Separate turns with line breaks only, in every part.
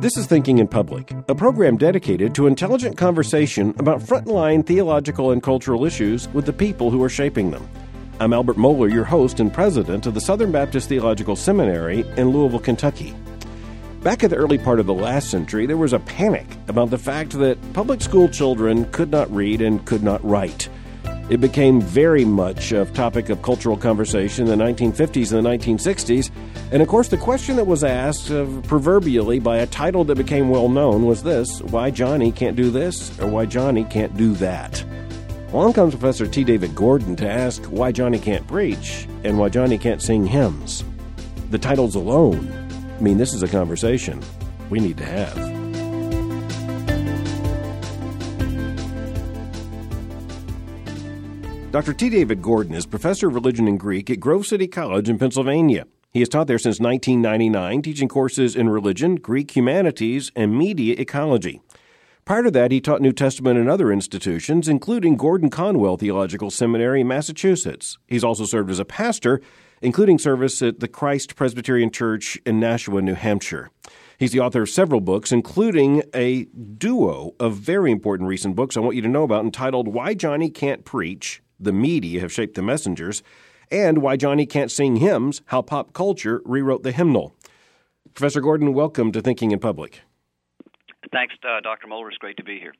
This is Thinking in Public, a program dedicated to intelligent conversation about frontline theological and cultural issues with the people who are shaping them. I'm Albert Mohler, your host and president of the Southern Baptist Theological Seminary in Louisville, Kentucky. Back in the early part of the last century, there was a panic about the fact that public school children could not read and could not write. It became very much a topic of cultural conversation in the 1950s and the 1960s. And of course, the question that was asked uh, proverbially by a title that became well known was this why Johnny can't do this or why Johnny can't do that. Along comes Professor T. David Gordon to ask why Johnny can't preach and why Johnny can't sing hymns. The titles alone I mean this is a conversation we need to have. Dr. T. David Gordon is professor of religion and Greek at Grove City College in Pennsylvania. He has taught there since 1999, teaching courses in religion, Greek humanities, and media ecology. Prior to that, he taught New Testament in other institutions, including Gordon Conwell Theological Seminary in Massachusetts. He's also served as a pastor, including service at the Christ Presbyterian Church in Nashua, New Hampshire. He's the author of several books, including a duo of very important recent books I want you to know about entitled Why Johnny Can't Preach the media have shaped the messengers, and why Johnny can't sing hymns, how pop culture rewrote the hymnal. Professor Gordon, welcome to Thinking in Public.
Thanks, uh, Dr. Mohler. It's great to be here.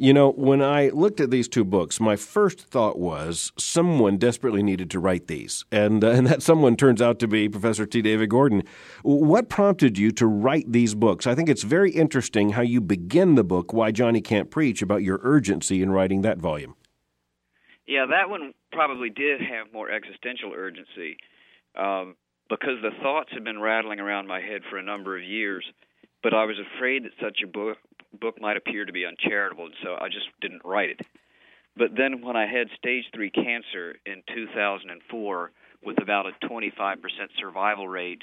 You know, when I looked at these two books, my first thought was someone desperately needed to write these, and uh, and that someone turns out to be Professor T. David Gordon. What prompted you to write these books? I think it's very interesting how you begin the book, "Why Johnny Can't Preach," about your urgency in writing that volume.
Yeah, that one probably did have more existential urgency um, because the thoughts had been rattling around my head for a number of years, but I was afraid that such a book book might appear to be uncharitable, and so I just didn't write it. But then when I had stage three cancer in 2004 with about a 25% survival rate,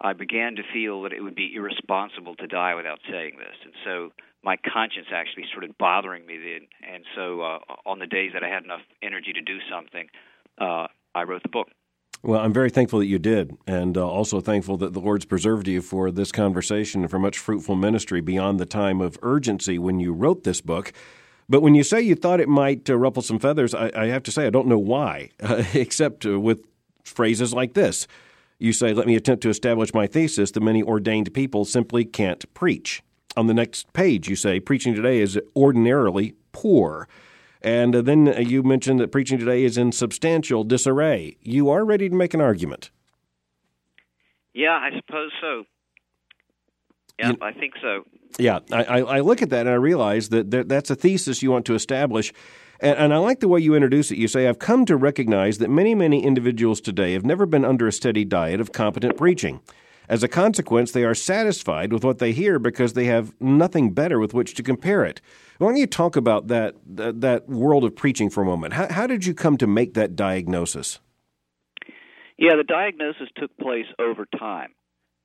I began to feel that it would be irresponsible to die without saying this. And so my conscience actually started bothering me then. And so uh, on the days that I had enough energy to do something, uh, I wrote the book.
Well, I'm very thankful that you did, and uh, also thankful that the Lord's preserved you for this conversation and for much fruitful ministry beyond the time of urgency when you wrote this book. But when you say you thought it might uh, ruffle some feathers, I, I, have to say I don't know why, uh, except with phrases like this. You say, Let me attempt to establish my thesis that many ordained people simply can't preach. On the next page, you say preaching today is ordinarily poor. And uh, then uh, you mentioned that preaching today is in substantial disarray. You are ready to make an argument.
Yeah, I suppose so. Yeah, you, I think so.
Yeah, I, I, look at that and I realize that that's a thesis you want to establish. And, and, I like the way you introduce it. You say, I've come to recognize that many, many individuals today have never been under a steady diet of competent preaching. As a consequence, they are satisfied with what they hear because they have nothing better with which to compare it. Why don't you talk about that that, that world of preaching for a moment? How, how did you come to make that diagnosis?
Yeah, the diagnosis took place over time.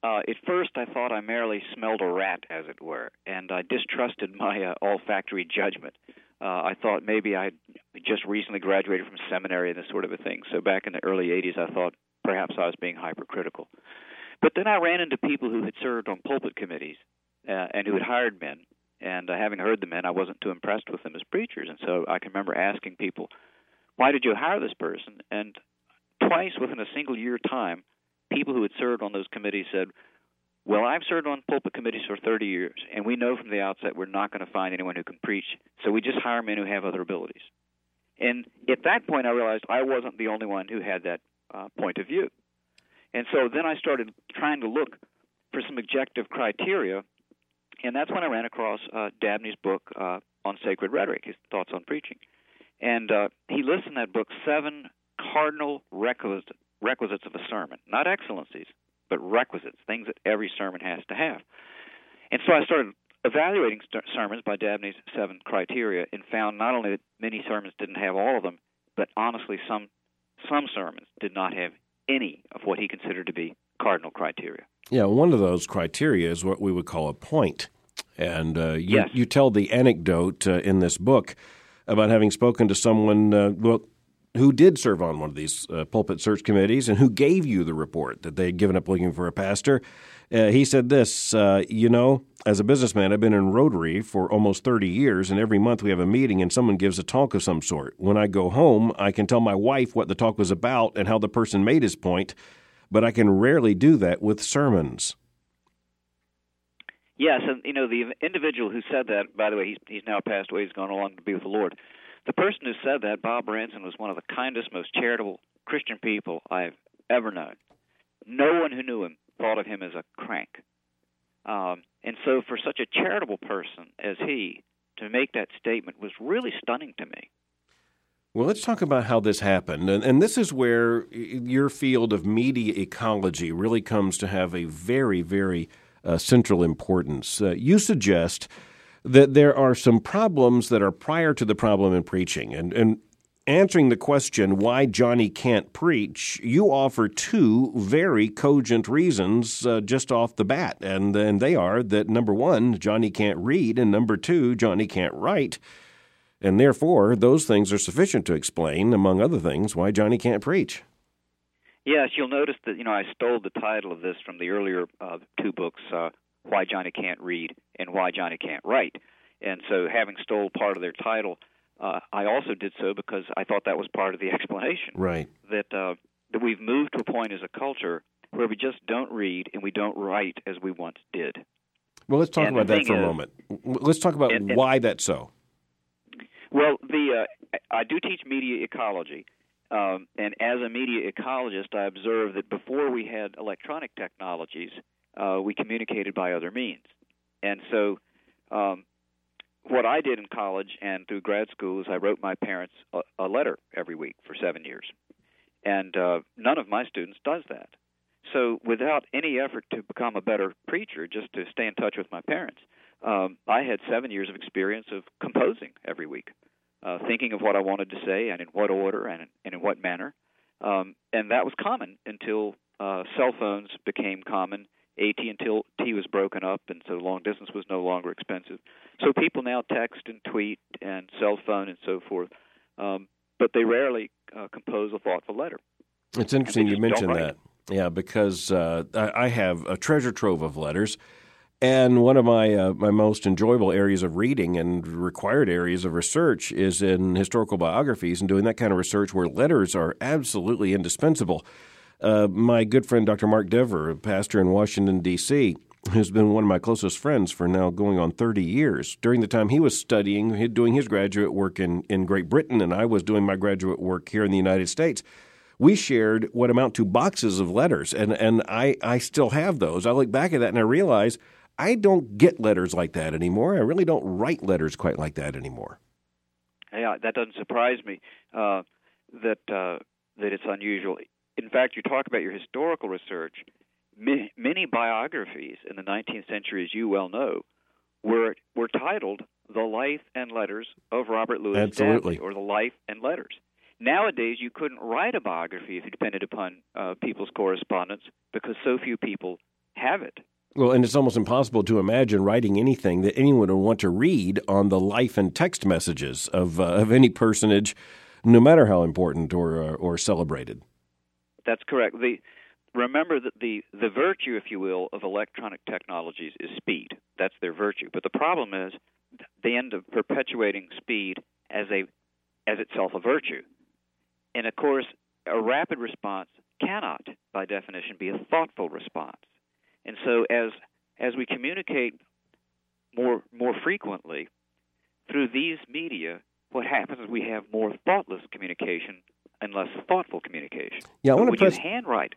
Uh, at first, I thought I merely smelled a rat, as it were, and I distrusted my uh, olfactory judgment. Uh, I thought maybe I just recently graduated from seminary and this sort of a thing. So back in the early 80s, I thought perhaps I was being hypercritical. But then I ran into people who had served on pulpit committees uh, and who had hired men. And uh, having heard the men, I wasn't too impressed with them as preachers. And so I can remember asking people, why did you hire this person? And twice within a single year time, people who had served on those committees said, well, I've served on pulpit committees for 30 years, and we know from the outset we're not going to find anyone who can preach, so we just hire men who have other abilities. And at that point, I realized I wasn't the only one who had that uh, point of view. And so then I started trying to look for some objective criteria, and that's when I ran across uh, Dabney's book uh, on sacred rhetoric, his thoughts on preaching. And uh, he lists in that book seven cardinal requisites, requisites of a sermon, not excellencies, but requisites, things that every sermon has to have. And so I started evaluating st- sermons by Dabney's seven criteria and found not only that many sermons didn't have all of them, but honestly, some some sermons did not have any of what he considered to be cardinal criteria.
Yeah, one of those criteria is what we would call a point. And uh, you,
yes.
you tell the anecdote uh, in this book about having spoken to someone, uh, well, who did serve on one of these uh, pulpit search committees and who gave you the report that they had given up looking for a pastor. Uh, he said this, uh, you know, as a businessman, I've been in Rotary for almost 30 years, and every month we have a meeting and someone gives a talk of some sort. When I go home, I can tell my wife what the talk was about and how the person made his point, but I can rarely do that with sermons.
Yes, and you know the individual who said that. By the way, he's he's now passed away. He's gone along to be with the Lord. The person who said that, Bob Ranson, was one of the kindest, most charitable Christian people I've ever known. No one who knew him thought of him as a crank. Um, and so, for such a charitable person as he to make that statement was really stunning to me.
Well, let's talk about how this happened. And, and, this is where your field of media ecology really comes to have a very, very uh, central importance. Uh, you suggest that there are some problems that are prior to the problem in preaching. And, and answering the question why Johnny can't preach, you offer two very cogent reasons uh, just off the bat. And, and they are that number one, Johnny can't read, and number two, Johnny can't write. And therefore, those things are sufficient to explain, among other things, why Johnny can't preach.
Yes, you'll notice that you know I stole the title of this from the earlier uh, two books, uh, "Why Johnny Can't Read" and "Why Johnny Can't Write." And so, having stole part of their title, uh, I also did so because I thought that was part of the explanation.
Right.
That uh, that we've moved to a point as a culture where we just don't read and we don't write as we once did.
Well, let's talk and about that for is, a moment. Let's talk about and, and, why that's so.
Well, the uh, I do teach media ecology, um, and as a media ecologist, I observed that before we had electronic technologies, uh, we communicated by other means. And so, um, what I did in college and through grad school is I wrote my parents a, a letter every week for seven years. And uh, none of my students does that. So, without any effort to become a better preacher, just to stay in touch with my parents, um, I had seven years of experience of composing every week uh, thinking of what I wanted to say and in what order and, and in what manner. Um, and that was common until uh, cell phones became common. AT&T was broken up, and so long distance was no longer expensive. So people now text and tweet and cell phone and so forth, um, but they rarely uh, compose a thoughtful letter.
It's interesting you mentioned that. Yeah, because uh, I, I have a treasure trove of letters and one of my uh, my most enjoyable areas of reading and required areas of research is in historical biographies and doing that kind of research where letters are absolutely indispensable. Uh, my good friend Dr. Mark Dever, a pastor in Washington D.C., who's been one of my closest friends for now going on 30 years. During the time he was studying, doing his graduate work in, in Great Britain, and I was doing my graduate work here in the United States, we shared what amount to boxes of letters, and, and I, I still have those. I look back at that and I realize – I don't get letters like that anymore. I really don't write letters quite like that anymore.
Yeah, that doesn't surprise me. Uh, that uh, that it's unusual. In fact, you talk about your historical research. Many, many biographies in the 19th century, as you well know, were were titled "The Life and Letters of Robert Louis
Absolutely.
or "The Life and Letters." Nowadays, you couldn't write a biography if you depended upon uh, people's correspondence because so few people have it.
Well, and it's almost impossible to imagine writing anything that anyone would want to read on the life and text messages of uh, of any personage, no matter how important or uh, or celebrated.
That's correct. The remember that the the virtue, if you will, of electronic technologies is speed. That's their virtue. But the problem is they end up perpetuating speed as a as itself a virtue. And of course, a rapid response cannot, by definition, be a thoughtful response. And so as as we communicate more more frequently through these media, what happens is we have more thoughtless communication and less thoughtful communication.
Yeah, I want
to
press...
you handwrite,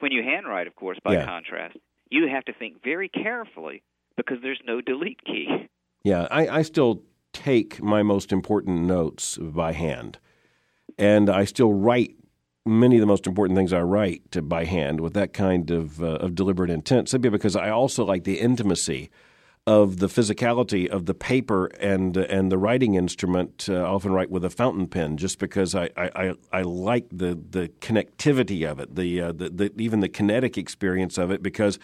when you handwrite, of course, by
yeah.
contrast, you have to think very carefully because there's no delete key.
Yeah, I, I still take my most important notes by hand, and I still write many of the most important things I write to, by hand with that kind of, uh, of deliberate intent, simply because I also like the intimacy of the physicality of the paper and and the writing instrument. Uh, I often write with a fountain pen, just because I, I, I like the the connectivity of it, the, uh, the, the even the kinetic experience of it, because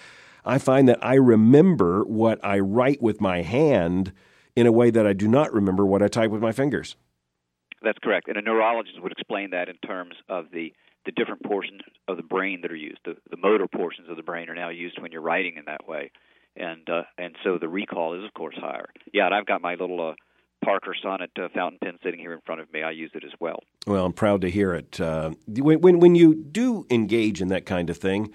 I find that I remember what I write with my hand in a way that I do not remember what I type with my fingers.
That's correct. And a neurologist would explain that in terms of the, the different portions of the brain that are used. The, the motor portions of the brain are now used when you're writing in that way. And uh, and so the recall is of course higher. Yeah, and I've got my little uh, Parker Sonnet uh, fountain pen sitting here in front of me. I use it as well.
Well, I'm proud to hear it. Uh, when, when when you do engage in that kind of thing,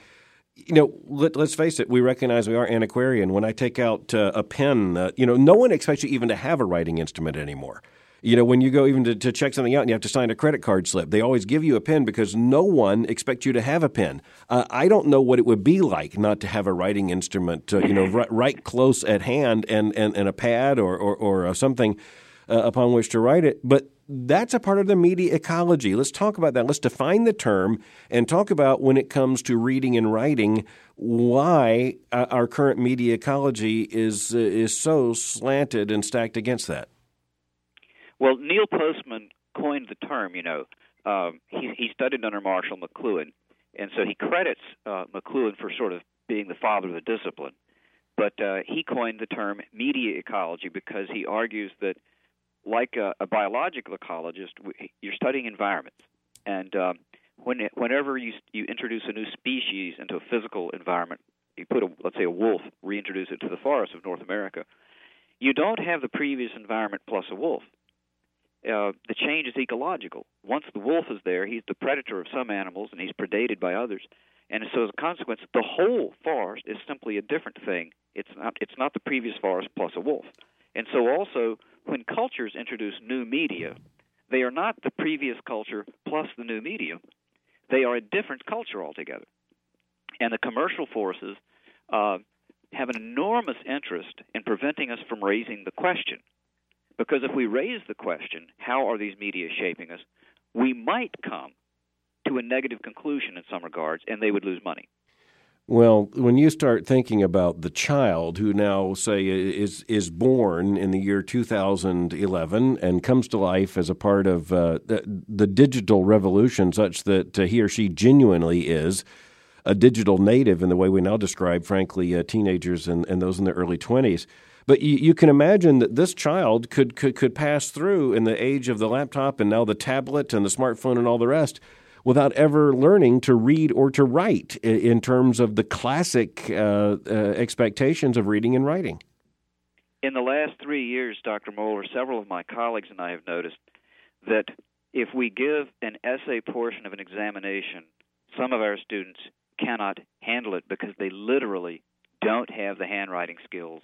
you know, let, us face it, we recognize we are antiquarian. When I take out uh, a pen, uh, you know, no one expects you even to have a writing instrument anymore. You know, when you go even to, to, check something out and you have to sign a credit card slip, they always give you a pen because no one expects you to have a pen. Uh, I don't know what it would be like not to have a writing instrument, uh, you know, right, right, close at hand and, and, and a pad or, or, or uh, something uh, upon which to write it. But that's a part of the media ecology. Let's talk about that. Let's define the term and talk about when it comes to reading and writing why uh, our current media ecology is uh, is so slanted and stacked against that.
Well, Neil Postman coined the term. You know, um, he he studied under Marshall McLuhan, and so he credits uh, McLuhan for sort of being the father of the discipline. But uh, he coined the term media ecology because he argues that like a, a biological ecologist, you're studying environments, and um, when it, whenever you you introduce a new species into a physical environment, you put a let's say a wolf, reintroduce it to the forests of North America, you don't have the previous environment plus a wolf. Uh, the change is ecological. Once the wolf is there, he's the predator of some animals and he's predated by others. And so, as a consequence, the whole forest is simply a different thing. It's not. It's not the previous forest plus a wolf. And so, also, when cultures introduce new media, they are not the previous culture plus the new medium. They are a different culture altogether. And the commercial forces uh, have an enormous interest in preventing us from raising the question. Because if we raise the question, how are these media shaping us, we might come to a negative conclusion in some regards, and they would lose money.
Well, when you start thinking about the child who now say is is born in the year 2011 and comes to life as a part of uh, the, the, digital revolution, such that uh, he or she genuinely is a digital native in the way we now describe, frankly, uh, teenagers and, and those in their early 20s. But you, you, can imagine that this child could, could could pass through in the age of the laptop and now the tablet and the smartphone and all the rest without ever learning to read or to write in terms of the classic uh, uh, expectations of reading and writing.
In the last three years, Dr. Mohler, several of my colleagues and I have noticed that if we give an essay portion of an examination, some of our students cannot handle it because they literally don't have the handwriting skills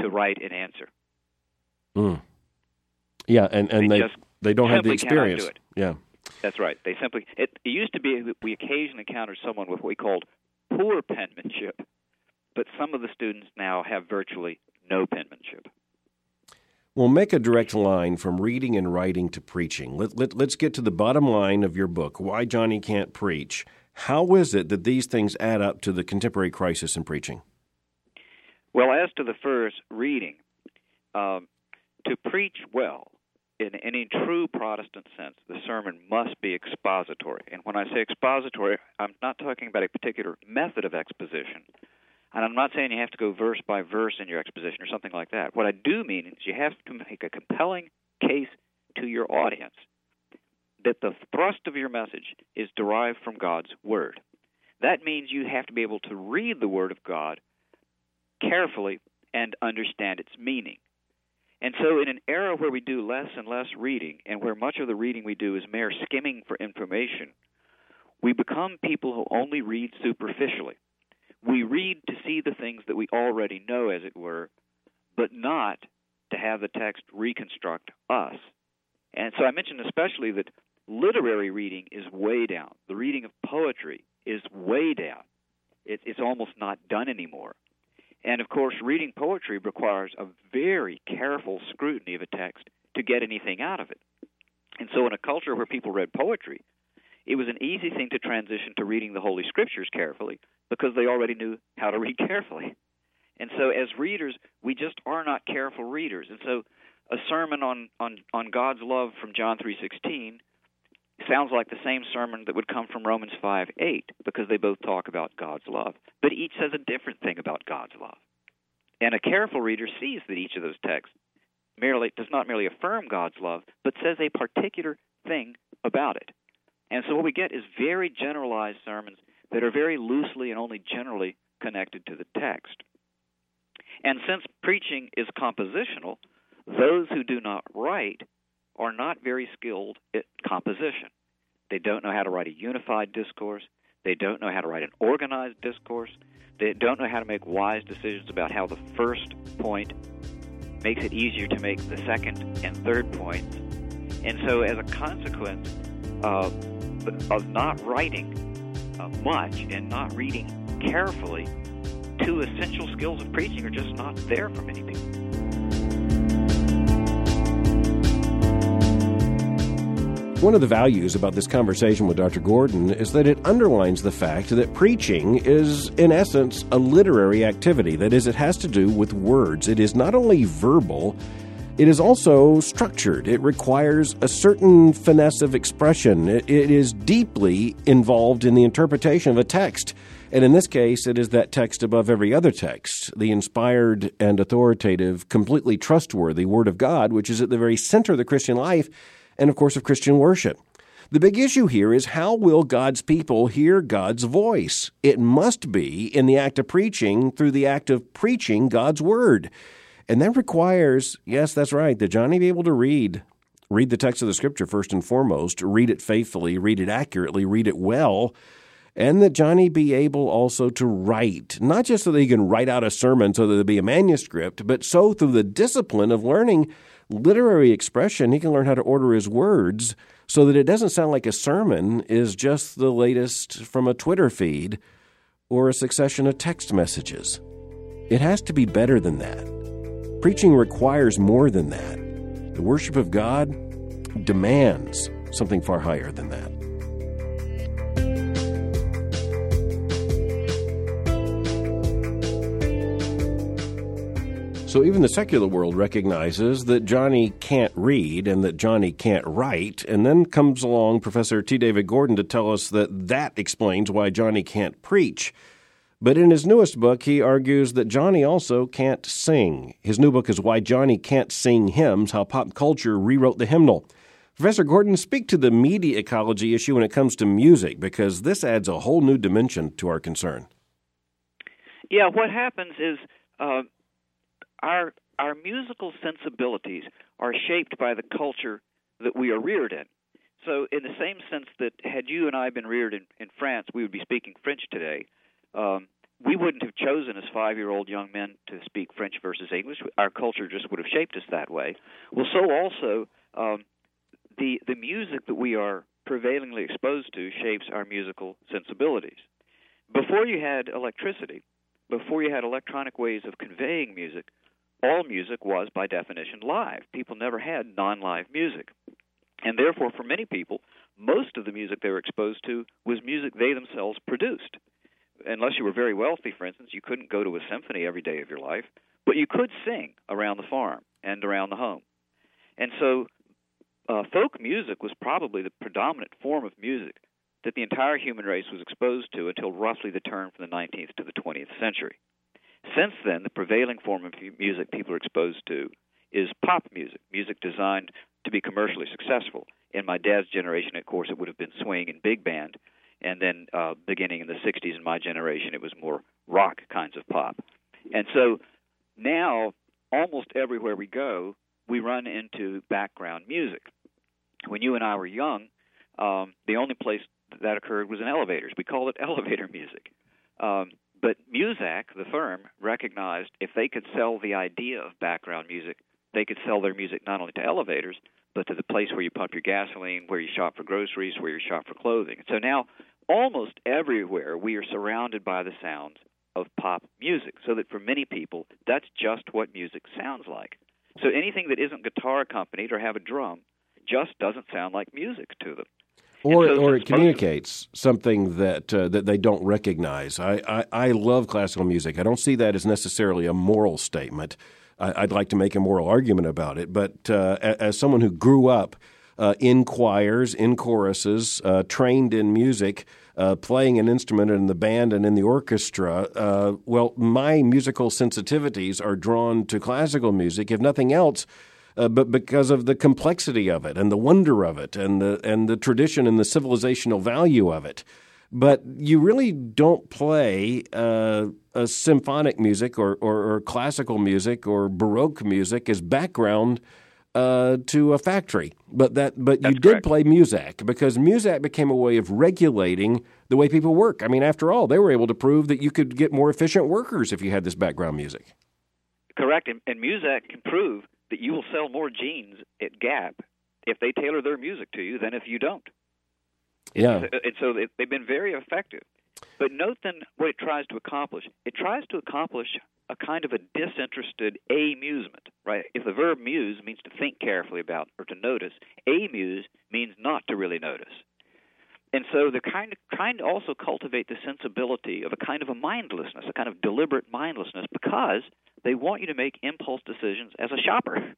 to write an answer.
Mm. Yeah, and, and they, they, they don't have the experience.
Do
yeah.
That's right. They simply it, it used to be we occasionally encountered someone with what we called poor penmanship, but some of the students now have virtually no penmanship.
Well, make a direct line from reading and writing to preaching. Let, let, let's get to the bottom line of your book Why Johnny Can't Preach. How is it that these things add up to the contemporary crisis in preaching?
Well, as to the first, reading, um, to preach well, in any true Protestant sense, the sermon must be expository. And when I say expository, I'm not talking about a particular method of exposition. And I'm not saying you have to go verse by verse in your exposition or something like that. What I do mean is you have to make a compelling case to your audience that the thrust of your message is derived from God's Word. That means you have to be able to read the Word of God carefully and understand its meaning. And so, in an era where we do less and less reading, and where much of the reading we do is mere skimming for information, we become people who only read superficially. We read to see the things that we already know, as it were, but not to have the text reconstruct us. And so I mentioned especially that literary reading is way down. The reading of poetry is way down. It, it's almost not done anymore. And of course, reading poetry requires a very careful scrutiny of a text to get anything out of it. And so, in a culture where people read poetry, it was an easy thing to transition to reading the Holy Scriptures carefully because they already knew how to read carefully. And so, as readers, we just are not careful readers. And so, a sermon on on on God's love from John three sixteen sounds like the same sermon that would come from Romans 5 8, because they both talk about God's love. But each says a different thing about God's love. And a careful reader sees that each of those texts merely does not merely affirm God's love, but says a particular thing about it. And so what we get is very generalized sermons that are very loosely and only generally connected to the text. And since preaching is compositional, those who do not write are not very skilled at composition. They don't know how to write a unified discourse. They don't know how to write an organized discourse. They don't know how to make wise decisions about how the first point makes it easier to make the second and third points. And so, as a consequence uh, of not writing uh, much and not reading carefully, two essential skills of preaching are just not there for many people.
One of the values about this conversation with Dr. Gordon is that it underlines the fact that preaching is, in essence, a literary activity. That is, it has to do with words. It is not only verbal, it is also structured. It requires a certain finesse of expression. it, it is deeply involved in the interpretation of a text. And in this case, it is that text above every other text, the inspired and authoritative, completely trustworthy Word of God, which is at the very center of the Christian life and, of course, of Christian worship. The big issue here is how will God's people hear God's voice? It must be in the act of preaching through the act of preaching God's word. And that requires, yes, that's right, that Johnny be able to read. Read the text of the scripture first and foremost, read it faithfully, read it accurately, read it well, and that Johnny be able also to write, not just so that he can write out a sermon so that there be a manuscript, but so through the discipline of learning literary expression, he can learn how to order his words so that it doesn't sound like a sermon is just the latest from a Twitter feed or a succession of text messages. It has to be better than that. Preaching requires more than that. The worship of God demands something far higher than that. So even the secular world recognizes that Johnny can't read and that Johnny can't write, and then comes along Professor T. David Gordon to tell us that that explains why Johnny can't preach. But in his newest book, he argues that Johnny also can't sing. His new book is Why Johnny Can't Sing Hymns How Pop Culture Rewrote the Hymnal. Professor Gordon, speak to the media ecology issue when it comes to music, because this adds a whole new dimension to our concern.
Yeah, what happens is uh, our our musical sensibilities are shaped by the culture that we are reared in. So, in the same sense that had you and I been reared in, in France, we would be speaking French today. Um, we wouldn't have chosen as five year old young men to speak French versus English. Our culture just would have shaped us that way. Well, so also um, the the music that we are prevailingly exposed to shapes our musical sensibilities. Before you had electricity, before you had electronic ways of conveying music, all music was, by definition, live. People never had non live music. And therefore, for many people, most of the music they were exposed to was music they themselves produced. Unless you were very wealthy, for instance, you couldn't go to a symphony every day of your life, but you could sing around the farm and around the home. And so, uh, folk music was probably the predominant form of music that the entire human race was exposed to until roughly the turn from the 19th to the 20th century. Since then, the prevailing form of music people are exposed to is pop music, music designed to be commercially successful. In my dad's generation, of course, it would have been swing and big band. And then uh, beginning in the 60s, in my generation, it was more rock kinds of pop. And so now, almost everywhere we go, we run into background music. When you and I were young, um, the only place that occurred was in elevators. We called it elevator music. Um, but Muzak, the firm, recognized if they could sell the idea of background music, they could sell their music not only to elevators, but to the place where you pump your gasoline, where you shop for groceries, where you shop for clothing. So now, almost everywhere, we are surrounded by the sounds of pop music, so that for many people, that's just what music sounds like. So anything that isn't guitar accompanied or have a drum just doesn't sound like music to them
or or it communicates something that uh, that they don't recognize. I, I, I love classical music. I don't see that as necessarily a moral statement. I, would like to make a moral argument about it, but uh, as someone who grew up uh, in choirs, in choruses, uh, trained in music. Uh, playing an instrument in the band and in the orchestra, uh, well, my musical sensitivities are drawn to classical music, if nothing else, uh, but because of the complexity of it and the wonder of it and the and the tradition and the civilizational value of it. but you really don't play uh, a symphonic music or, or, or, classical music or baroque music as background uh, to a factory. But that but
That's
you did
correct.
play Muzak because Muzak became a way of regulating the way people work. I mean, after all, they were able to prove that you could get more efficient workers if you had this background music.
Correct, and, and Muzak can prove that you will sell more jeans at Gap if they tailor their music to you than if you don't.
Yeah.
And so they- they've been very effective. But note then what it tries to accomplish. It tries to accomplish a kind of a disinterested amusement, right? If the verb muse means to think carefully about or to notice, amuse means not to really notice. And so they're kind of trying to also cultivate the sensibility of a kind of a mindlessness, a kind of deliberate mindlessness, because they want you to make impulse decisions as a shopper.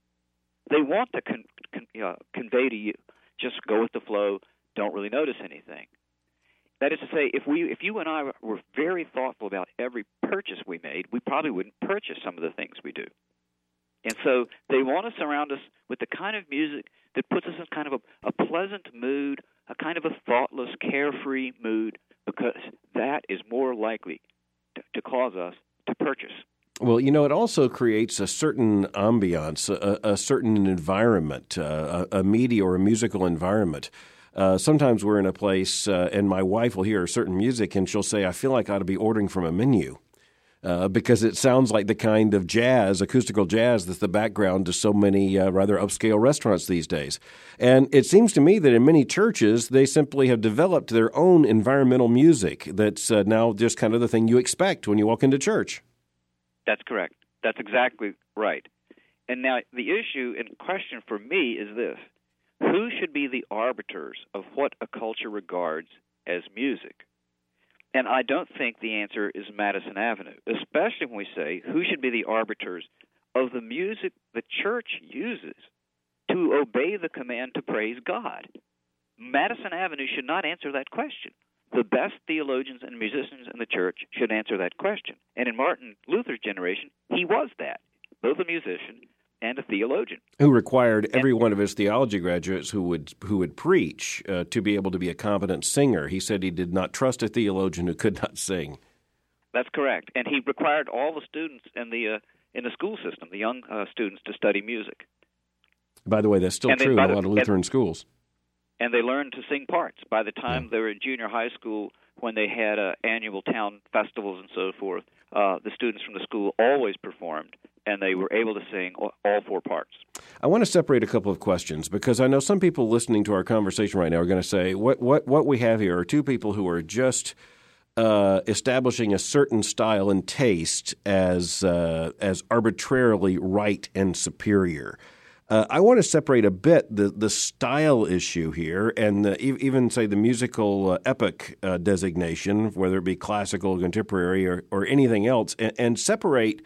They want to con- con- uh, convey to you, just go with the flow, don't really notice anything. That is to say, if we, if you and I were very thoughtful about every purchase we made, we probably wouldn't purchase some of the things we do. And so they want to surround us with the kind of music that puts us in kind of a, a pleasant mood, a kind of a thoughtless, carefree mood, because that is more likely to, to cause us to purchase.
Well, you know, it also creates a certain ambiance, a, a certain environment, uh, a, media or a musical environment. Uh, sometimes we're in a place, uh, and my wife will hear a certain music, and she'll say, "I feel like I ought to be ordering from a menu." Uh, because it sounds like the kind of jazz, acoustical jazz, that's the background to so many uh, rather upscale restaurants these days. And it seems to me that in many churches, they simply have developed their own environmental music that's uh, now just kind of the thing you expect when you walk into church.
That's correct. That's exactly right. And now the issue and question for me is this who should be the arbiters of what a culture regards as music? And I don't think the answer is Madison Avenue, especially when we say who should be the arbiters of the music the church uses to obey the command to praise God. Madison Avenue should not answer that question. The best theologians and musicians in the church should answer that question. And in Martin Luther's generation, he was that, both a musician and a theologian.
Who required every one of his theology graduates who would who would preach uh, to be able to be a competent singer. He said he did not trust a theologian who could not sing.
That's correct. And he required all the students in the uh, in the school system, the young uh, students, to study music.
By the way, that's still
And
true in a lot of Lutheran schools.
And they learned to sing parts. By the time they were in junior high school, when they had uh, annual town festivals and so forth, uh, the students from the school always performed, and they were able to sing all, all four parts.
I want to separate a couple of questions because I know some people listening to our conversation right now are going to say, "What what what we have here are two people who are just." Uh, establishing a certain style and taste as uh, as arbitrarily right and superior. Uh, I want to separate a bit the the style issue here, and the, even say the musical uh, epic uh, designation, whether it be classical, contemporary, or, or anything else, and, and separate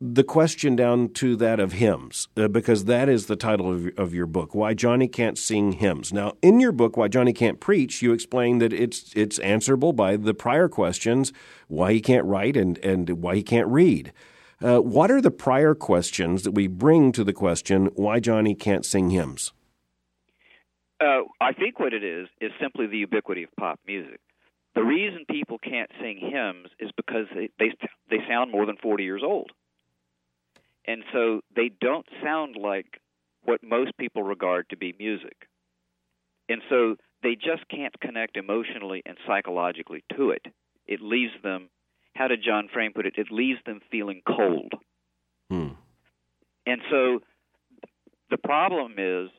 the question down to that of hymns, uh, because that is the title of, of your book, Why Johnny Can't Sing Hymns. Now, in your book, Why Johnny Can't Preach, you explain that it's it's answerable by the prior questions, why he can't write and, and why he can't read. Uh, what are the prior questions that we bring to the question, why Johnny can't sing hymns?
Uh, I think what it is is simply the ubiquity of pop music. The reason people can't sing hymns is because they they, they sound more than 40 years old. And so they don't sound like what most people regard to be music. And so they just can't connect emotionally and psychologically to it. It leaves them, how did John Frame put it? It leaves them feeling cold.
Hmm.
And so the problem is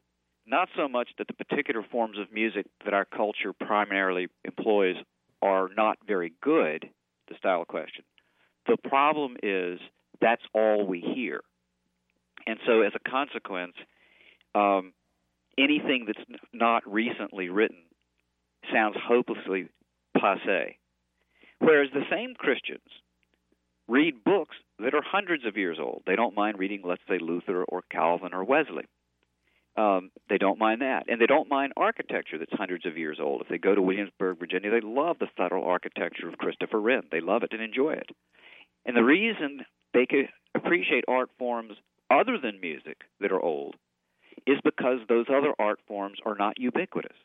not so much that the particular forms of music that our culture primarily employs are not very good, the style question. The problem is that's all we hear. And so, as a consequence, um, anything that's not recently written sounds hopelessly passe. Whereas the same Christians read books that are hundreds of years old. They don't mind reading, let's say, Luther or Calvin or Wesley. Um, they don't mind that. And they don't mind architecture that's hundreds of years old. If they go to Williamsburg, Virginia, they love the federal architecture of Christopher Wren. They love it and enjoy it. And the reason they could appreciate art forms other than music that are old is because those other art forms are not ubiquitous.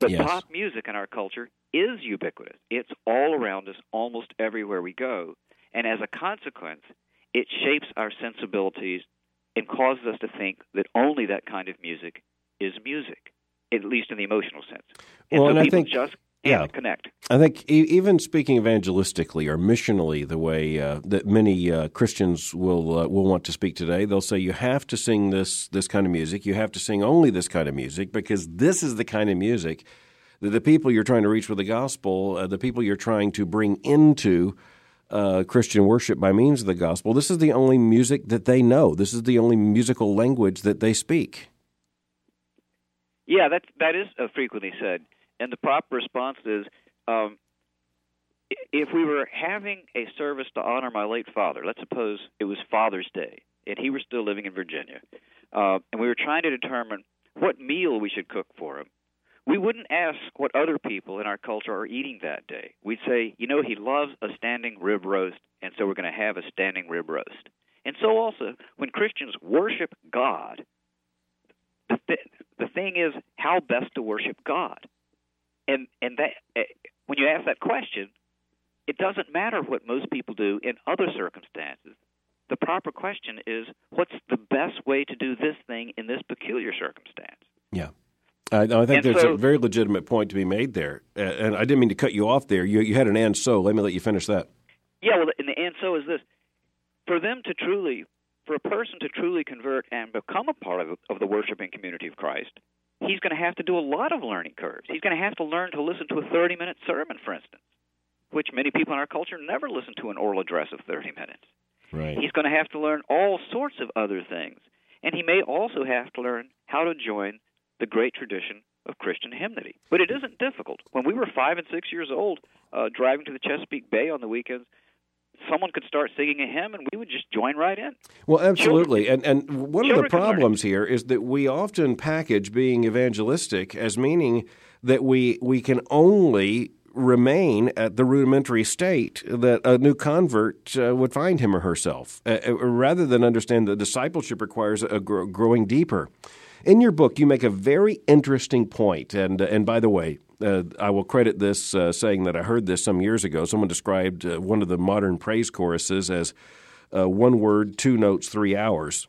But
Yes.
pop music in our culture is ubiquitous. It's all around us almost everywhere we go. And as a consequence, it shapes our sensibilities and causes us to think that only that kind of music is music, at least in the emotional sense. And
Well,
so
and I think-
just
yeah.
connect.
I think e- even speaking evangelistically or missionally, the way uh, that many uh, Christians will uh, will want to speak today, they'll say you have to sing this this kind of music. You have to sing only this kind of music because this is the kind of music that the people you're trying to reach with the gospel, uh, the people you're trying to bring into uh, Christian worship by means of the gospel. This is the only music that they know. This is the only musical language that they speak.
Yeah, that that is uh, frequently said, and the proper response is, um, if we were having a service to honor my late father, let's suppose it was Father's Day, and he were still living in Virginia, uh, and we were trying to determine what meal we should cook for him. We wouldn't ask what other people in our culture are eating that day. We'd say, you know, he loves a standing rib roast, and so we're going to have a standing rib roast. And so also, when Christians worship God, the, th- the thing is how best to worship God. And and that eh, when you ask that question, it doesn't matter what most people do in other circumstances. The proper question is what's the best way to do this thing in this peculiar circumstance?
Yeah. I, I think
And
there's
so-
a very legitimate point to be made there. Uh, and I didn't mean to cut you off there. You, you had an and so. Let me let you finish that.
Yeah, well, and the and so is this: for them to truly, for a person to truly convert and become a part of, of the worshiping community of Christ, he's going to have to do a lot of learning curves. He's going to have to learn to listen to a 30-minute sermon, for instance, which many people in our culture never listen to an oral address of 30 minutes.
Right.
He's going to have to learn all sorts of other things, and he may also have to learn how to join the great tradition of Christian hymnody. But it isn't difficult. When we were five and six years old, uh, driving to the Chesapeake Bay on the weekends, someone could start singing a hymn, and we would just join right in.
Well, absolutely. And and one of the
children can learn it.
problems here is that we often package being evangelistic as meaning that we we can only remain at the rudimentary state that a new convert uh, would find him or herself, uh, uh, rather than understand that discipleship requires a gr- growing deeper. In your book, you make a very interesting point, and and by the way, uh, I will credit this uh, saying that I heard this some years ago. Someone described uh, one of the modern praise choruses as uh, one word, two notes, three hours.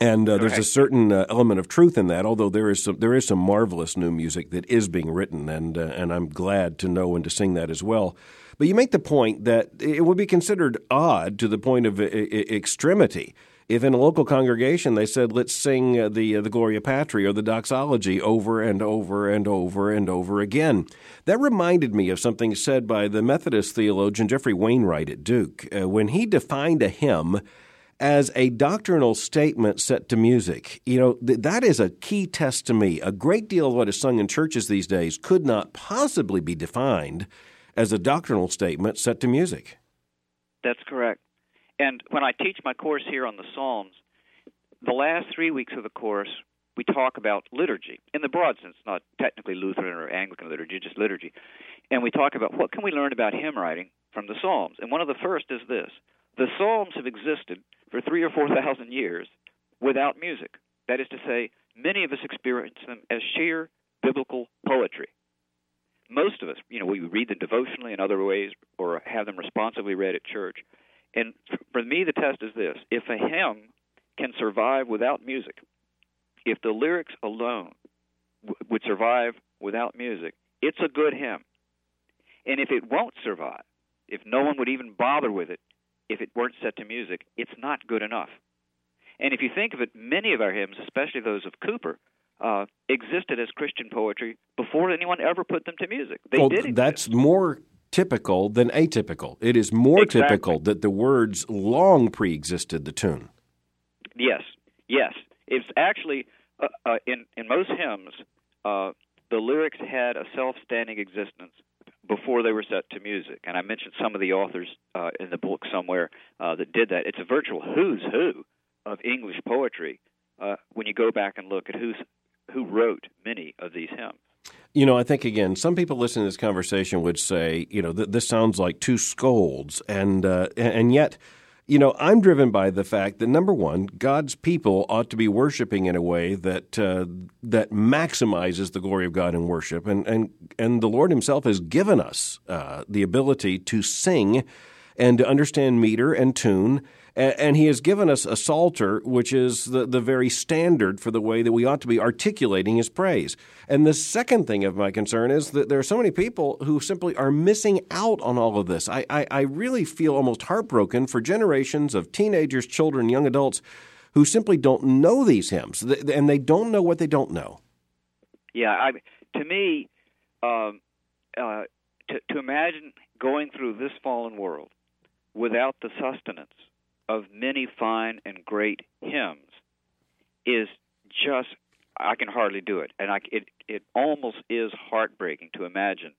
And uh, there's a certain uh, element of truth in that, although there is some there is some marvelous new music that is being written, and uh, and I'm glad to know and to sing that as well. But you make the point that it would be considered odd to the point of uh, e- extremity if in a local congregation they said, "Let's sing uh, the uh, the Gloria Patri or the doxology over and over and over and over again." That reminded me of something said by the Methodist theologian Geoffrey Wainwright at Duke uh, when he defined a hymn as a doctrinal statement set to music. You know, th- that is a key test to me. A great deal of what is sung in churches these days could not possibly be defined as a doctrinal statement set to music.
That's correct. And when I teach my course here on the Psalms, the last three weeks of the course, we talk about liturgy in the broad sense, not technically Lutheran or Anglican liturgy, just liturgy. And we talk about what can we learn about hymn writing from the Psalms. And one of the first is this: the Psalms have existed for three or four thousand years without music. That is to say, many of us experience them as sheer biblical poetry. Most of us, you know, we read them devotionally in other ways or have them responsively read at church. And for me, the test is this if a hymn can survive without music, if the lyrics alone w- would survive without music, it's a good hymn. And if it won't survive, if no one would even bother with it, if it weren't set to music, it's not good enough. And if you think of it, many of our hymns, especially those of Cowper, uh, existed as Christian poetry before anyone ever put them to music. They
Well,
did. Exist.
that's more typical than atypical. It is more
Exactly.
typical that the words long pre-existed the tune.
Yes, yes. It's actually uh, uh, in in most hymns, uh, the lyrics had a self-standing existence before they were set to music. And I mentioned some of the authors uh, in the book somewhere uh, that did that. It's a virtual who's who of English poetry uh, when you go back and look at who's who wrote many of these hymns.
You know, I think again, some people listening to this conversation would say, you know, th- this sounds like two scolds, and uh, and yet, You know, I'm driven by the fact that number one, God's people ought to be worshiping in a way that uh, that maximizes the glory of God in worship, and and and the Lord Himself has given us uh, the ability to sing and to understand meter and tune and he has given us a psalter, which is the, the very standard for the way that we ought to be articulating his praise. And the second thing of my concern is that there are so many people who simply are missing out on all of this. I, I, I really feel almost heartbroken for generations of teenagers, children, young adults who simply don't know these hymns, and they don't know what they don't know.
Yeah, I, to me, um, uh, to, to imagine going through this fallen world without the sustenance of many fine and great hymns is just I can hardly do it, and I, it it almost is heartbreaking to imagine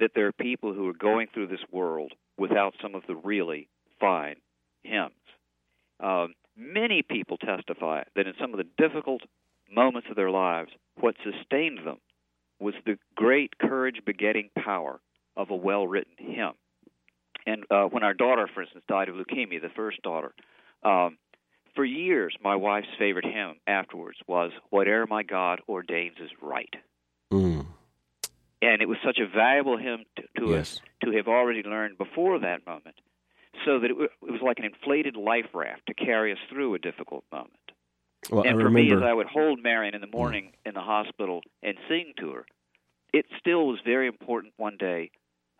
that there are people who are going through this world without some of the really fine hymns. Um, many people testify that in some of the difficult moments of their lives, what sustained them was the great courage begetting power of a well written hymn. And uh, when our daughter, for instance, died of leukemia, the first daughter, um, for years my wife's favorite hymn afterwards was "Whatever My God Ordains Is Right." Mm. And it was such a valuable hymn to, to yes. us to have already learned before that moment, so that it, w- it was like an inflated life raft to carry us through a difficult moment. Well, and
I
for
remember...
me, as I would hold Marion in the morning mm. in the hospital and sing to her, it still was very important one day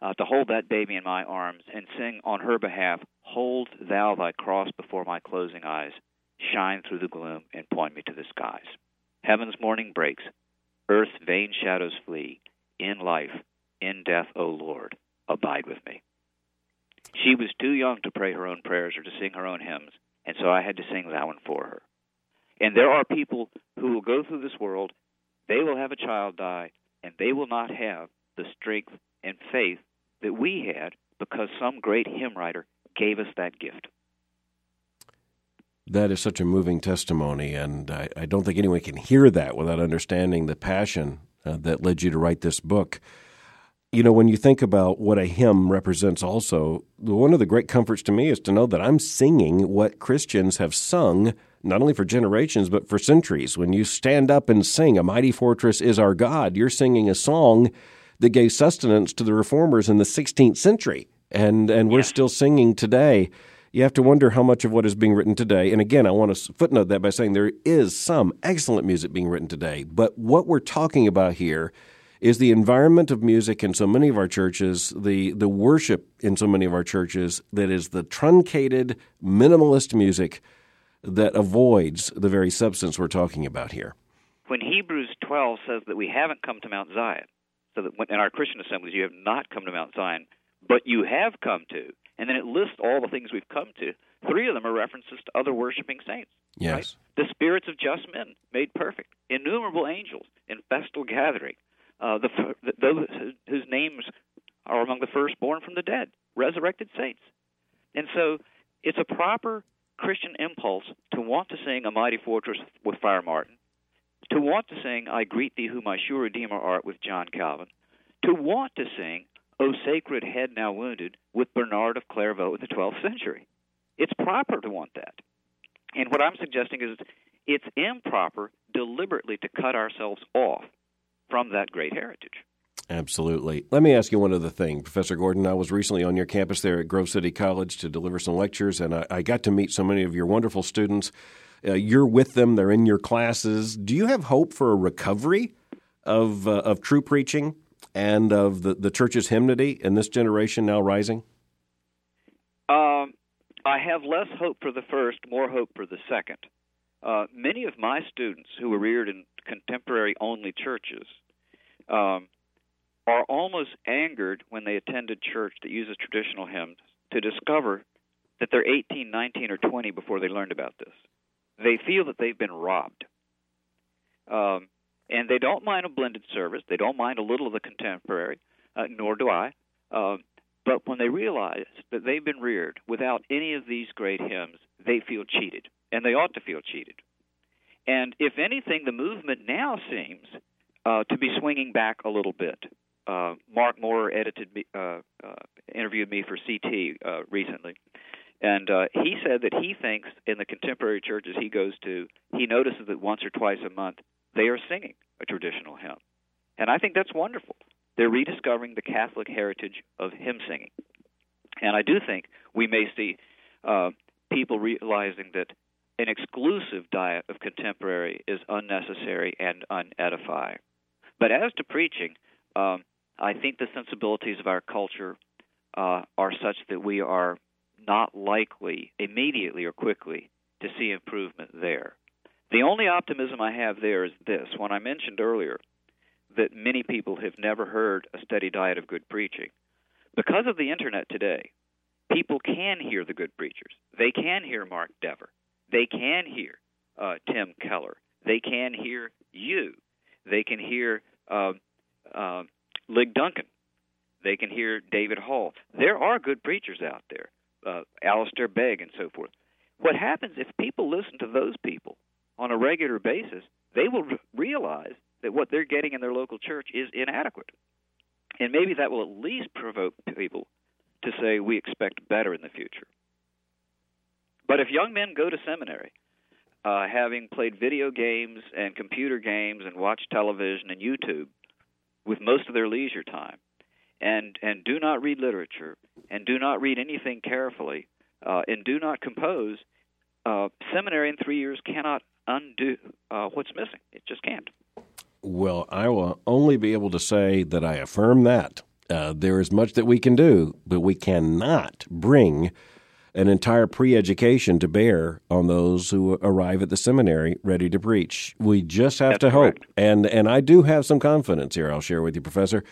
uh, to hold that baby in my arms and sing on her behalf, Hold thou thy cross before my closing eyes, shine through the gloom and point me to the skies. Heaven's morning breaks, earth's vain shadows flee. In life, in death, O Lord, abide with me. She was too young to pray her own prayers or to sing her own hymns, and so I had to sing that one for her. And there are people who will go through this world, they will have a child die, and they will not have the strength and faith that we had because some great hymn writer gave us that gift.
That is such a moving testimony, and I, I don't think anyone can hear that without understanding the passion uh, that led you to write this book. You know, when you think about what a hymn represents, also, one of the great comforts to me is to know that I'm singing what Christians have sung, not only for generations, but for centuries. When you stand up and sing, A Mighty Fortress is Our God, you're singing a song that gave sustenance to the reformers in the 16th century, and and we're yeah. still singing today. You have to wonder how much of what is being written today. And again, I want to footnote that by saying there is some excellent music being written today, but what we're talking about here is the environment of music in so many of our churches, the the worship in so many of our churches that is the truncated minimalist music that avoids the very substance we're talking about here.
When Hebrews 12 says that we haven't come to Mount Zion, so that when, in our Christian assemblies you have not come to Mount Zion, but you have come to, and then it lists all the things we've come to. Three of them are references to other worshiping saints.
Yes.
Right? The spirits of just men made perfect, innumerable angels in festal gathering, uh, the, the, those whose names are among the firstborn from the dead, resurrected saints. And so it's a proper Christian impulse to want to sing A Mighty Fortress with Friar Martin, to want to sing I Greet Thee Who My Sure Redeemer Art with John Calvin, to want to sing O Sacred Head Now Wounded with Bernard of Clairvaux in the 12th century. It's proper to want that. And what I'm suggesting is it's improper deliberately to cut ourselves off from that great heritage.
Absolutely. Let me ask you one other thing, Professor Gordon. I was recently on your campus there at Grove City College to deliver some lectures, and I, I got to meet so many of your wonderful students. Uh, you're with them; they're in your classes. Do you have hope for a recovery of uh, of true preaching and of the the church's hymnody in this generation now rising?
Um, I have less hope for the first, more hope for the second. Uh, many of my students who were reared in contemporary only churches um, are almost angered when they attend a church that uses traditional hymns to discover that they're 18, 19, or 20 before they learned about this they feel that they've been robbed. Um, and they don't mind a blended service. They don't mind a little of the contemporary, uh, nor do I. Uh, but when they realize that they've been reared without any of these great hymns, they feel cheated, and they ought to feel cheated. And if anything, the movement now seems uh, to be swinging back a little bit. Uh, Mark Moore edited me, uh, uh, interviewed me for CT uh, recently, And uh, he said that he thinks in the contemporary churches he goes to, he notices that once or twice a month they are singing a traditional hymn. And I think that's wonderful. They're rediscovering the Catholic heritage of hymn singing. And I do think we may see uh, people realizing that an exclusive diet of contemporary is unnecessary and unedifying. But as to preaching, um, I think the sensibilities of our culture uh, are such that we are not likely immediately or quickly to see improvement there. The only optimism I have there is this when I mentioned earlier that many people have never heard a steady diet of good preaching. Because of the internet today, people can hear the good preachers. They can hear Mark Dever. They can hear uh, Tim Keller. They can hear you. They can hear uh, uh, Lig Duncan. They can hear David Hall. There are good preachers out there, uh, Alistair Begg and so forth. What happens if people listen to those people on a regular basis? They will realize that what they're getting in their local church is inadequate. And maybe that will at least provoke people to say we expect better in the future. But if young men go to seminary, uh, having played video games and computer games and watched television and YouTube with most of their leisure time, and and do not read literature and do not read anything carefully, uh, and do not compose, uh, seminary in three years cannot undo uh, what's missing. It just can't.
Well, I will only be able to say that I affirm that. Uh, there is much that we can do, but we cannot bring an entire pre education to bear on those who arrive at the seminary ready to preach. We just have
That's
to
correct.
hope. And, and I do have some confidence here, I'll share with you, Professor.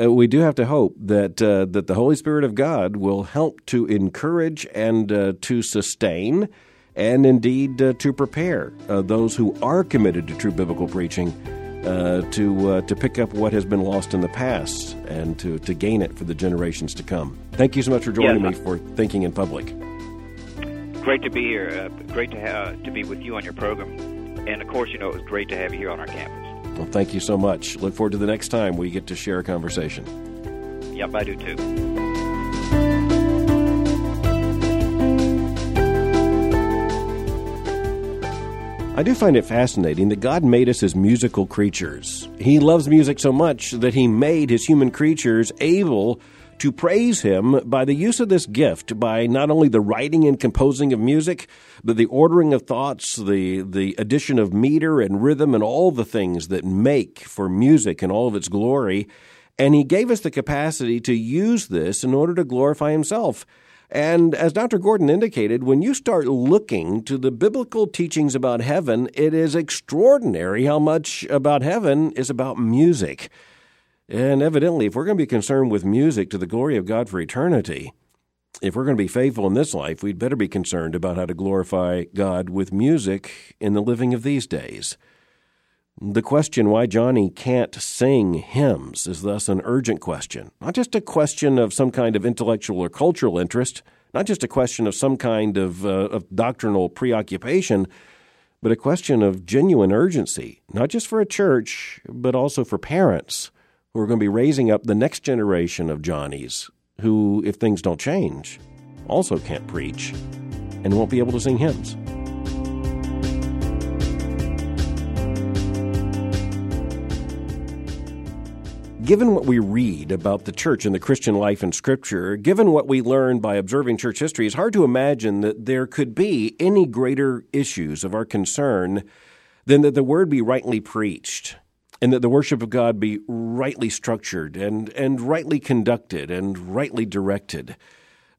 Uh, we do have to hope that uh, that the Holy Spirit of God will help to encourage and uh, to sustain, and indeed uh, to prepare uh, those who are committed to true biblical preaching uh, to uh, to pick up what has been lost in the past and to to gain it for the generations to come. Thank you so much for joining
Yes.
me for Thinking in Public.
Great to be here. Uh, great to ha- to be with you on your program, and of course, you know it was great to have you here on our campus.
Well, thank you so much. Look forward to the next time we get to share a conversation.
Yep, I do too.
I do find it fascinating that God made us as musical creatures. He loves music so much that He made His human creatures able to praise Him by the use of this gift, by not only the writing and composing of music, but the ordering of thoughts, the, the addition of meter and rhythm, and all the things that make for music and all of its glory. And He gave us the capacity to use this in order to glorify Himself. And as Dr. Gordon indicated, when you start looking to the biblical teachings about heaven, it is extraordinary how much about heaven is about music. And evidently, if we're going to be concerned with music to the glory of God for eternity, if we're going to be faithful in this life, we'd better be concerned about how to glorify God with music in the living of these days. The question why Johnny can't sing hymns is thus an urgent question, not just a question of some kind of intellectual or cultural interest, not just a question of some kind of, uh, of doctrinal preoccupation, but a question of genuine urgency, not just for a church, but also for parents who are going to be raising up the next generation of Johnnies who, if things don't change, also can't preach and won't be able to sing hymns. Given what we read about the church and the Christian life in Scripture, given what we learn by observing church history, it's hard to imagine that there could be any greater issues of our concern than that the word be rightly preached and that the worship of God be rightly structured and, and rightly conducted and rightly directed.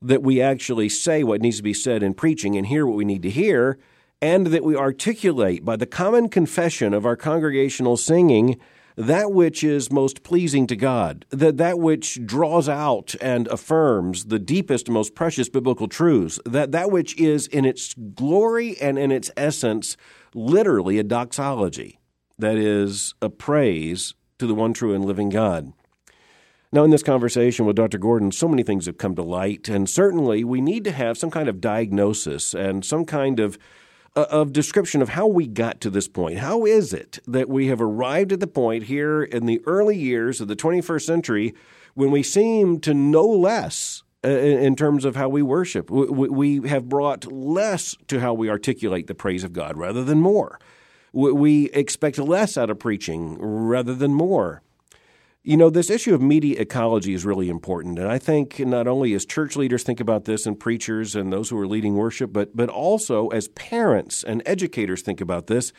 That we actually say what needs to be said in preaching and hear what we need to hear, and that we articulate by the common confession of our congregational singing that which is most pleasing to God, that that which draws out and affirms the deepest, most precious biblical truths, that that which is in its glory and in its essence literally a doxology, that is a praise to the one true and living God. Now, in this conversation with Dr. Gordon, so many things have come to light, and certainly we need to have some kind of diagnosis and some kind of uh, of description of how we got to this point. How is it that we have arrived at the point here in the early years of the 21st century when we seem to no less uh, in terms of how we worship. We have brought less to how we articulate the praise of God rather than more. We expect less out of preaching rather than more. You know, this issue of media ecology is really important. And I think not only as church leaders think about this and preachers and those who are leading worship, but, but also as parents and educators think about this,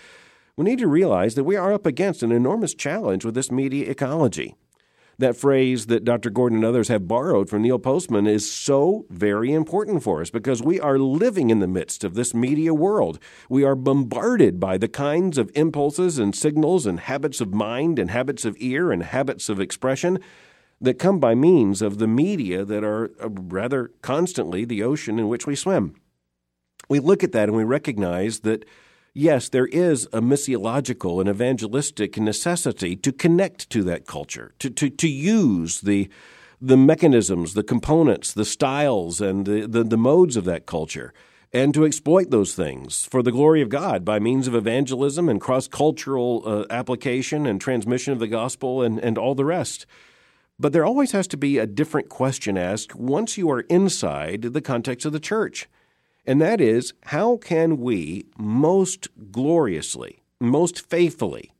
we need to realize that we are up against an enormous challenge with this media ecology that phrase that Dr. Gordon and others have borrowed from Neil Postman is so very important for us because we are living in the midst of this media world. We are bombarded by the kinds of impulses and signals and habits of mind and habits of ear and habits of expression that come by means of the media that are uh, rather constantly the ocean in which we swim. We look at that and we recognize that yes, there is a missiological and evangelistic necessity to connect to that culture, to, to, to use the, the mechanisms, the components, the styles, and the, the, the modes of that culture, and to exploit those things for the glory of God by means of evangelism and cross cultural uh, application and transmission of the gospel and, and all the rest. But there always has to be a different question asked once you are inside the context of the church and that is how can we most gloriously, most faithfully,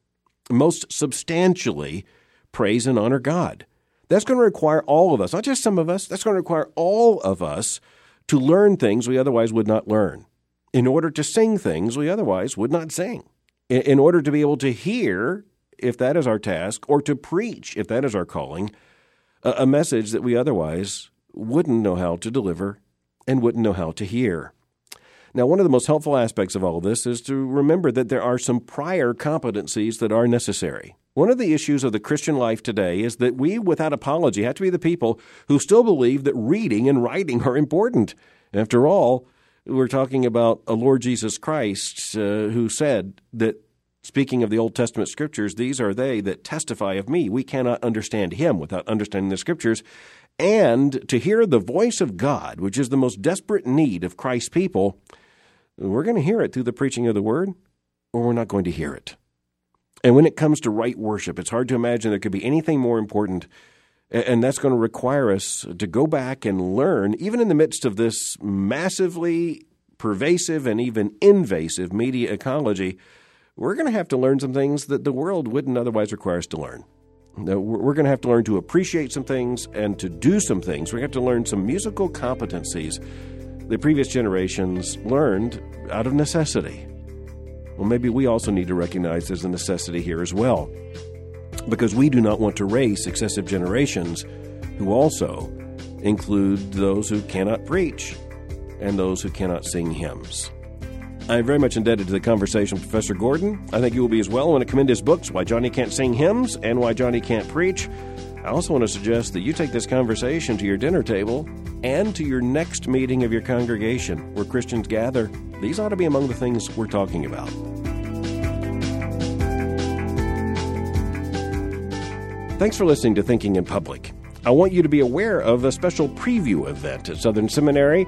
most substantially praise and honor God? That's going to require all of us, not just some of us, that's going to require all of us to learn things we otherwise would not learn, in order to sing things we otherwise would not sing, in order to be able to hear, if that is our task, or to preach, if that is our calling, a message that we otherwise wouldn't know how to deliver and wouldn't know how to hear. Now, one of the most helpful aspects of all of this is to remember that there are some prior competencies that are necessary. One of the issues of the Christian life today is that we, without apology, have to be the people who still believe that reading and writing are important. After all, we're talking about a Lord Jesus Christ uh, who said that, speaking of the Old Testament scriptures, these are they that testify of me. We cannot understand him without understanding the scriptures and to hear the voice of God, which is the most desperate need of Christ's people, we're going to hear it through the preaching of the word, or we're not going to hear it. And when it comes to right worship, it's hard to imagine there could be anything more important. And that's going to require us to go back and learn, even in the midst of this massively pervasive and even invasive media ecology, we're going to have to learn some things that the world wouldn't otherwise require us to learn. We're going to have to learn to appreciate some things and to do some things. We have to learn some musical competencies the previous generations learned out of necessity. Well, maybe we also need to recognize there's a necessity here as well, because we do not want to raise successive generations who also include those who cannot preach and those who cannot sing hymns. I'm very much indebted to the conversation with Professor Gordon. I think you will be as well. I want to commend his books, Why Johnny Can't Sing Hymns and Why Johnny Can't Preach. I also want to suggest that you take this conversation to your dinner table and to your next meeting of your congregation where Christians gather. These ought to be among the things we're talking about. Thanks for listening to Thinking in Public. I want you to be aware of a special preview event at Southern Seminary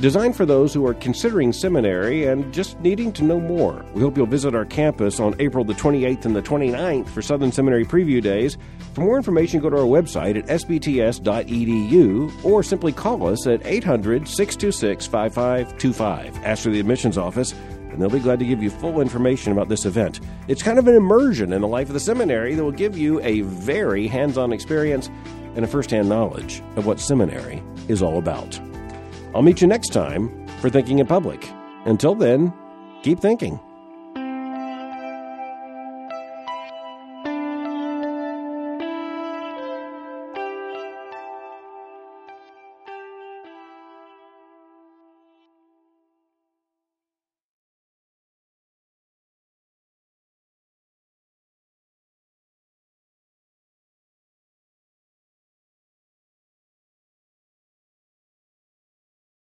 designed for those who are considering seminary and just needing to know more. We hope you'll visit our campus on April the 28th and the 29th for Southern Seminary Preview Days. For more information, go to our website at sbts.edu or simply call us at 800 626 5525. Ask for the admissions office and they'll be glad to give you full information about this event. It's kind of an immersion in the life of the seminary that will give you a very hands on experience and a first hand knowledge of what seminary is all about. I'll meet you next time for Thinking in Public. Until then, keep thinking.